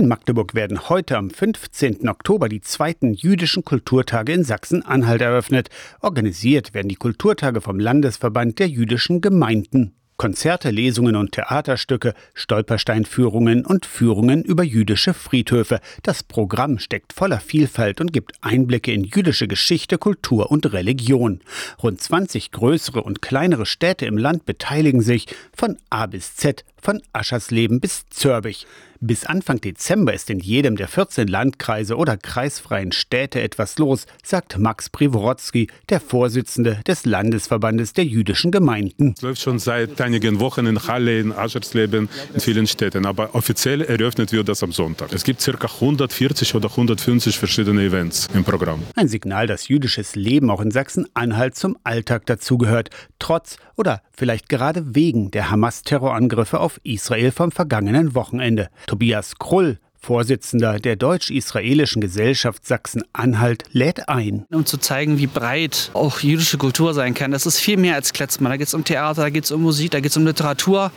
In Magdeburg werden heute am 15. Oktober die zweiten jüdischen Kulturtage in Sachsen-Anhalt eröffnet. Organisiert werden die Kulturtage vom Landesverband der jüdischen Gemeinden. Konzerte, Lesungen und Theaterstücke, Stolpersteinführungen und Führungen über jüdische Friedhöfe. Das Programm steckt voller Vielfalt und gibt Einblicke in jüdische Geschichte, Kultur und Religion. Rund 20 größere und kleinere Städte im Land beteiligen sich von A bis Z, von Aschersleben bis Zörbich. Bis Anfang Dezember ist in jedem der 14 Landkreise oder kreisfreien Städte etwas los, sagt Max Privorotsky, der Vorsitzende des Landesverbandes der jüdischen Gemeinden. Es läuft schon seit einigen Wochen in Halle, in Aschersleben, in vielen Städten, aber offiziell eröffnet wird das am Sonntag. Es gibt ca. 140 oder 150 verschiedene Events im Programm. Ein Signal, dass jüdisches Leben auch in Sachsen-Anhalt zum Alltag dazugehört, trotz oder vielleicht gerade wegen der Hamas-Terrorangriffe auf Israel vom vergangenen Wochenende. Tobias Krull, Vorsitzender der Deutsch-Israelischen Gesellschaft Sachsen-Anhalt, lädt ein. Um zu zeigen, wie breit auch jüdische Kultur sein kann. Das ist viel mehr als Kletzmann. Da geht es um Theater, da geht es um Musik, da geht es um Literatur.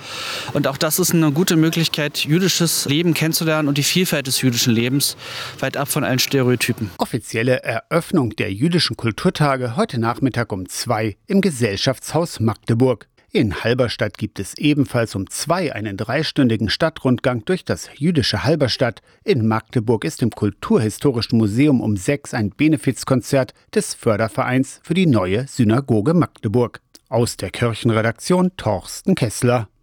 Und auch das ist eine gute Möglichkeit, jüdisches Leben kennenzulernen und die Vielfalt des jüdischen Lebens, weit ab von allen Stereotypen. Offizielle Eröffnung der jüdischen Kulturtage heute Nachmittag um zwei im Gesellschaftshaus Magdeburg. In Halberstadt gibt es ebenfalls um zwei einen dreistündigen Stadtrundgang durch das jüdische Halberstadt. In Magdeburg ist im Kulturhistorischen Museum um sechs ein Benefizkonzert des Fördervereins für die neue Synagoge Magdeburg. Aus der Kirchenredaktion Torsten Kessler.